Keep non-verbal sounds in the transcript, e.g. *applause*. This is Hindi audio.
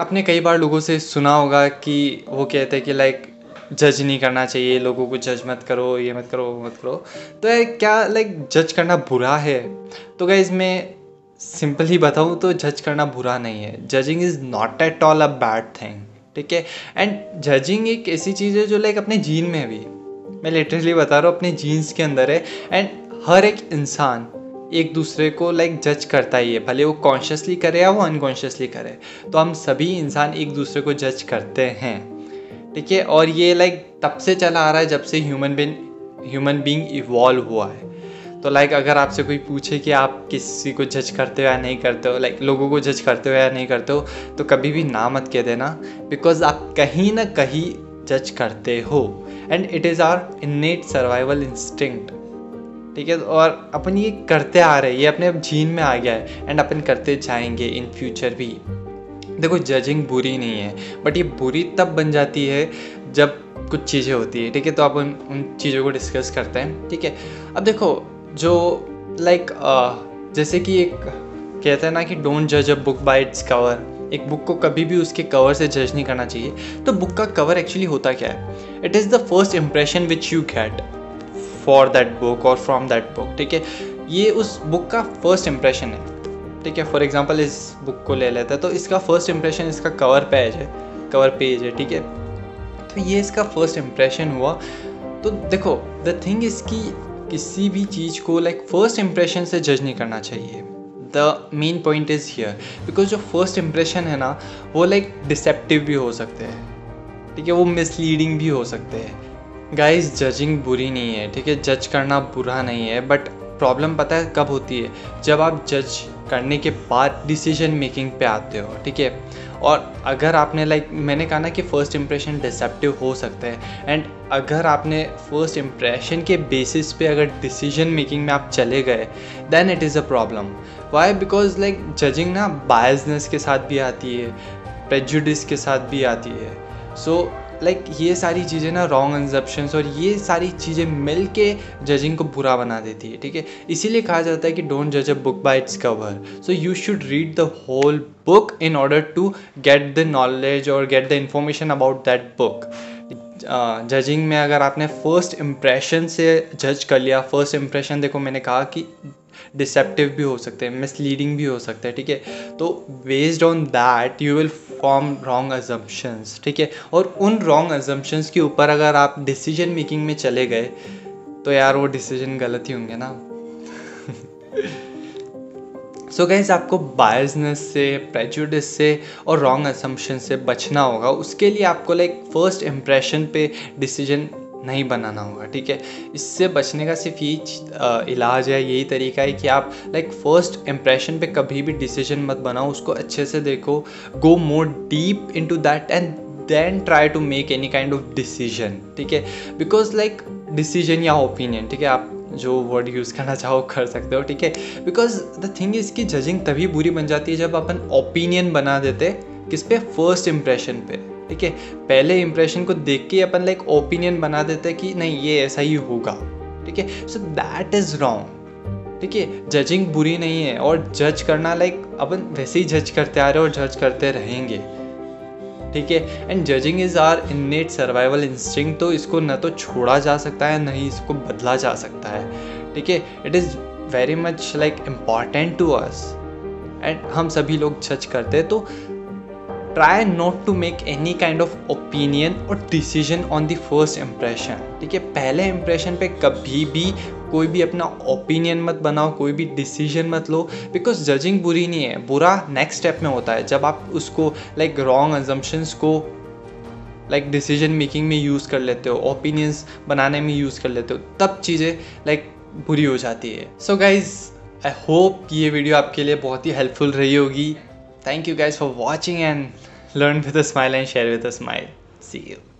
आपने कई बार लोगों से सुना होगा कि वो कहते हैं कि लाइक जज नहीं करना चाहिए, लोगों को जज मत करो, ये मत करो, वो मत करो। तो क्या लाइक जज करना बुरा है? तो क्या इसमें सिंपल ही बताऊँ तो जज करना बुरा नहीं है। Judging is not at all a bad thing ठीक है? एंड जजिंग एक ऐसी चीज़ है जो लाइक अपने जीन में भी मैं लिटरली बता रहा हूँ, अपने जीन्स के अंदर है। एंड हर एक इंसान एक दूसरे को लाइक जज करता ही है। भले वो कॉन्शियसली करे या वो अनकॉन्शियसली करे। तो हम सभी इंसान एक दूसरे को जज करते हैं। ठीक है? और ये लाइक तब से चला आ रहा है जब से human been human being evolve हुआ है। तो लाइक अगर आपसे कोई पूछे कि आप किसी को जज करते हो या नहीं करते हो लाइक लोगों को जज करते हो या नहीं करते हो तो कभी भी ना मत कह देना। बिकॉज़ आप कहीं ना कहीं जज करते हो। And it is our innate survival instinct ठीक है? और अपन ये करते आ रहे हैं, ये अपने जीन में आ गया है एंड अपन करते जाएँगे इन फ्यूचर भी। देखो जजिंग बुरी नहीं है बट ये बुरी तब बन जाती है जब कुछ चीज़ें होती है, ठीक है? तो आप उन उन चीज़ों को डिस्कस करते हैं, ठीक है? अब देखो, जो लाइक जैसे कि एक, कहते हैं ना कि डोंट जज a book by its cover एक बुक को कभी भी उसके कवर से जज नहीं करना चाहिए। तो बुक का कवर एक्चुअली होता क्या है? It is the first impression which you get for that book और फ्रॉम दैट बुक ठीक है? ये उस बुक का फ़र्स्ट इम्प्रेशन है। ठीक है? फॉर एग्ज़ाम्पल इस बुक को ले लेते हैं तो इसका फ़र्स्ट इम्प्रेशन इसका कवर पेज है। कवर पेज है ठीक है? तो ये इसका फ़र्स्ट इम्प्रेशन हुआ। तो देखो द थिंग इसकी किसी भी चीज़ को लाइक फ़र्स्ट इम्प्रेशन से जज नहीं करना चाहिए। The main point is here because जो फ़र्स्ट इम्प्रेशन है ना वो लाइक like, डिसेप्टिव भी हो सकते हैं। ठीक है? वो मिसलीडिंग भी हो सकते हैं। गाइस जजिंग बुरी नहीं है ठीक है? जज करना बुरा नहीं है बट प्रॉब्लम पता है कब होती है? जब आप जज करने के बाद डिसीज़न मेकिंग पे आते हो ठीक है? और अगर आपने लाइक like, मैंने कहा ना कि फ़र्स्ट इम्प्रेशन डिसेप्टिव हो सकता है एंड अगर आपने फ़र्स्ट इम्प्रेशन के बेसिस पे अगर डिसीज़न मेकिंग में आप चले गए then it is a problem why because like judging ना बायसनेस के साथ भी आती है प्रेजुडिस के साथ भी आती है. सो so, लाइक ये सारी चीज़ें ना रॉन्ग एंजप्शंस और ये सारी चीज़ें मिल के जजिंग को बुरा बना देती है, ठीक है? इसीलिए कहा जाता है कि डोंट जज a book by its cover so you should read the whole book in order to get the knowledge और get the information about that book judging में अगर आपने फ़र्स्ट इम्प्रेशन से जज कर लिया फ़र्स्ट इम्प्रेशन देखो मैंने कहा कि डिसेप्टिव भी हो सकते हैं मिसलीडिंग भी हो सकता है, ठीक है? तो based on that you will form wrong assumptions ठीक है? और उन रॉन्ग एजम्पन्स के ऊपर अगर आप डिसीज़न मेकिंग में चले गए तो यार वो डिसीज़न गलत ही होंगे ना? सो *laughs* so गैस आपको बायसनेस से प्रेजुडिस से और रॉन्ग असम्पशन से बचना होगा। उसके लिए आपको लाइक फ़र्स्ट इम्प्रेशन पे डिसीज़न नहीं बनाना होगा, ठीक है? इससे बचने का सिर्फ़ यही इलाज है, यही तरीका है कि आप लाइक फ़र्स्ट इम्प्रेशन पे कभी भी डिसीज़न मत बनाओ, उसको अच्छे से देखो go more deep into that and then try to make any kind of decision ठीक है? बिकॉज़ लाइक डिसीज़न या ओपिनियन ठीक है? आप जो वर्ड यूज़ करना चाहो, कर सकते हो, ठीक है? बिकॉज़ द थिंग इज़ कि जजिंग तभी बुरी बन जाती है जब अपन ओपिनियन बना देते किस पे? फ़र्स्ट इम्प्रेशन पे। ठीक है? पहले इंप्रेशन को देख के अपन लाइक ओपिनियन बना देते हैं कि नहीं, ये ऐसा ही होगा। ठीक है? सो दैट इज़ रॉन्ग ठीक है? जजिंग बुरी नहीं है और जज करना लाइक अपन वैसे ही जज करते आ रहे और जज करते रहेंगे। ठीक है? And judging is our innate survival instinct तो इसको न तो छोड़ा जा सकता है, न ही इसको बदला जा सकता है। ठीक है? It is very much like important to us and हम सभी लोग जज करते हैं तो try not to make any kind of opinion और decision on the first impression ठीक है पहले इम्प्रेशन पे कभी भी कोई भी अपना ओपिनियन मत बनाओ कोई भी डिसीज़न मत लो बिकॉज़ जजिंग बुरी नहीं है। बुरा नेक्स्ट स्टेप में होता है। जब आप उसको लाइक रॉन्ग एजम्पन्स को लाइक डिसीज़न मेकिंग में यूज़ कर लेते हो ओपिनियंस बनाने में यूज़ कर लेते हो तब चीज़ें लाइक like, बुरी हो जाती है। सो गाइज़ आई होप ये वीडियो आपके लिए बहुत ही हेल्पफुल रही होगी। Thank you guys for watching and learn with a smile and share with a smile. See you.